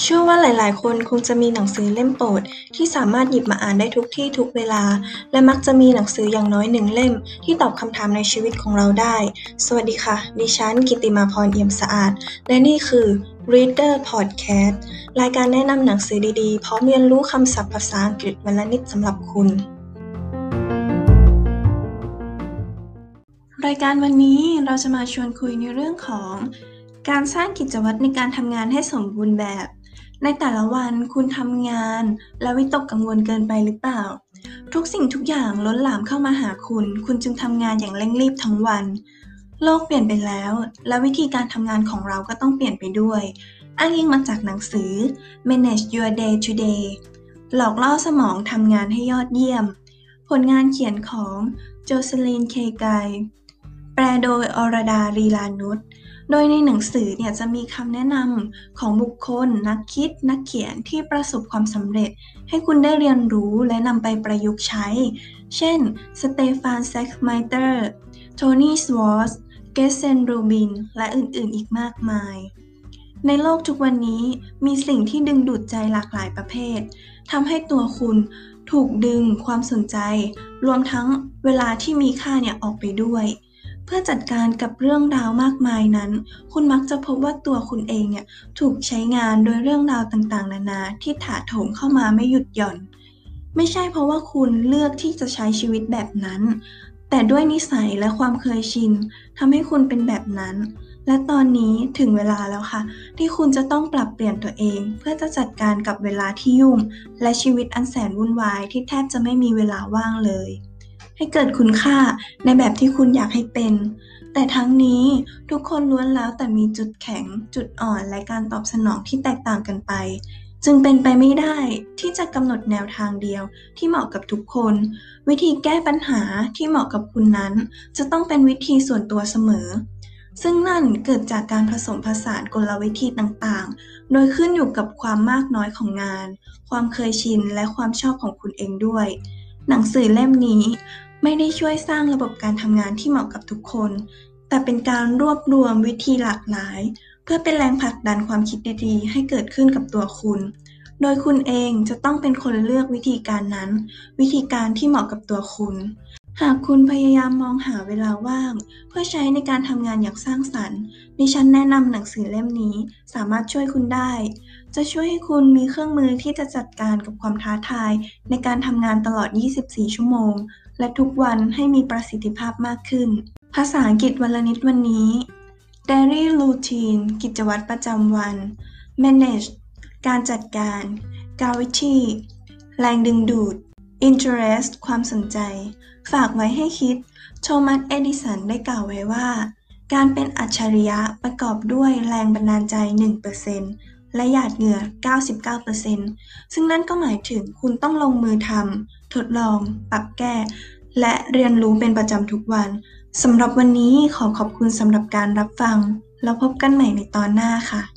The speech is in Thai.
เชื่อว่าหลาย ๆ คนคงจะมีหนังสือเล่มโปรด ที่สามารถหยิบมาอ่านได้ทุกที่ทุกเวลา และมักจะมีหนังสืออย่างน้อยหนึ่งเล่ม ที่ตอบคำถามในชีวิตของเราได้ สวัสดีค่ะ ดิฉันกิติมาพรเอี่ยมสะอาด และนี่คือ Reader Podcast รายการแนะนำหนังสือดีๆ พร้อมเรียนรู้คำศัพท์ภาษาอังกฤษวันละนิดสำหรับคุณรายการวันนี้เราจะมาชวนคุยในเรื่องของ การสร้างกิจวัตรในการทำงานให้สมบูรณ์แบบ ในแต่ละวันคุณทำงาน และวิตกกังวลเกินไปหรือเปล่า ทุกสิ่งทุกอย่างล้นหลามเข้ามาหาคุณ คุณจึงทำงานอย่างเร่งรีบทั้งวัน โลกเปลี่ยนไปแล้ว และวิธีการทำงานของเราก็ต้องเปลี่ยนไปด้วย อ้างอิงมาจากหนังสือ Manage Your Day Today หลอกล่อสมองทำงานให้ยอดเยี่ยม ผลงานเขียนของโจเซลีนเคไกแปลโดยอรดารีลานุช โดยในหนังสือเนี่ยจะมีคำแนะนำของบุคคล นักคิด นักเขียนที่ประสบความสำเร็จ ให้คุณได้เรียนรู้และนำไปประยุกต์ใช้ เช่น Stefan Sagmeister Tony Schwartz Gretchen Rubin และอื่นๆ อีกมากมาย ในโลกทุกวันนี้มีสิ่งที่ดึงดูดใจหลากหลายประเภททำให้ตัวคุณถูกดึงความสนใจ รวมทั้งเวลาที่มีค่าเนี่ยออกไปด้วย เพื่อจัดการกับเรื่องราวมากมายนั้น คุณมักจะพบว่าตัวคุณเองเนี่ยถูกใช้งานโดยเรื่องราวต่างๆ นานาที่ถาโถมเข้ามาไม่หยุดหย่อน ไม่ใช่เพราะว่าคุณเลือกที่จะใช้ชีวิตแบบนั้น แต่ด้วยนิสัยและความเคยชินทำให้คุณเป็นแบบนั้น และตอนนี้ถึงเวลาแล้วค่ะ ที่คุณจะต้องปรับเปลี่ยนตัวเอง เพื่อจะจัดการกับเวลาที่ยุ่ง และชีวิตอันแสนวุ่นวายที่แทบจะไม่มีเวลาว่างเลย ให้เกิดคุณค่าในแบบที่คุณอยากให้เป็น แต่ทั้งนี้ทุกคนล้วนแล้วแต่มีจุดแข็ง จุดอ่อนและการตอบสนองที่แตกต่างกันไป จึงเป็นไปไม่ได้ที่จะกำหนดแนวทางเดียวที่เหมาะกับทุกคน วิธีแก้ปัญหาที่เหมาะกับคุณนั้น จะต้องเป็นวิธีส่วนตัวเสมอซึ่งนั่นเกิดจากการผสมผสานกลวิธีต่างๆ โดยขึ้นอยู่กับความมากน้อยของงาน ความเคยชินและความชอบของคุณเองด้วย หนังสือเล่มนี้ไม่ได้ช่วยสร้างระบบการทำงานที่เหมาะกับทุกคน แต่เป็นการรวบรวมวิธีหลากหลาย เพื่อเป็นแรงผลักดันความคิดดีๆ ให้เกิดขึ้นกับตัวคุณ โดยคุณเองจะต้องเป็นคนเลือกวิธีการนั้น วิธีการที่เหมาะกับตัวคุณ หากคุณพยายามมองหาเวลาว่าง เพื่อใช้ในการทำงานอย่างสร้างสรรค์ ดิฉันแนะนำหนังสือเล่มนี้สามารถช่วยคุณได้ จะช่วยให้คุณมีเครื่องมือที่จะจัดการกับความท้าทาย ในการทำงานตลอด 24 ชั่วโมง และทุกวันให้มีประสิทธิภาพมากขึ้น ภาษาอังกฤษวันละนิดวันนี้ daily routine กิจวัตรประจำวัน manage การจัดการ gravity แรงดึงดูด interest ความสนใจ ฝากไว้ให้คิด โทมัส เอดิสันได้กล่าวไว้ว่า การเป็นอัจฉริยะประกอบด้วยแรงบันดาลใจ 1% และหยาดเหงื่อ 99%ซึ่งนั่นก็หมายถึงคุณต้องลงมือทำทดลอง ปรับแก้ และเรียนรู้เป็นประจำทุกวันสำหรับวันนี้ขอขอบคุณสำหรับการรับฟัง แล้วพบกันใหม่ในตอนหน้าค่ะ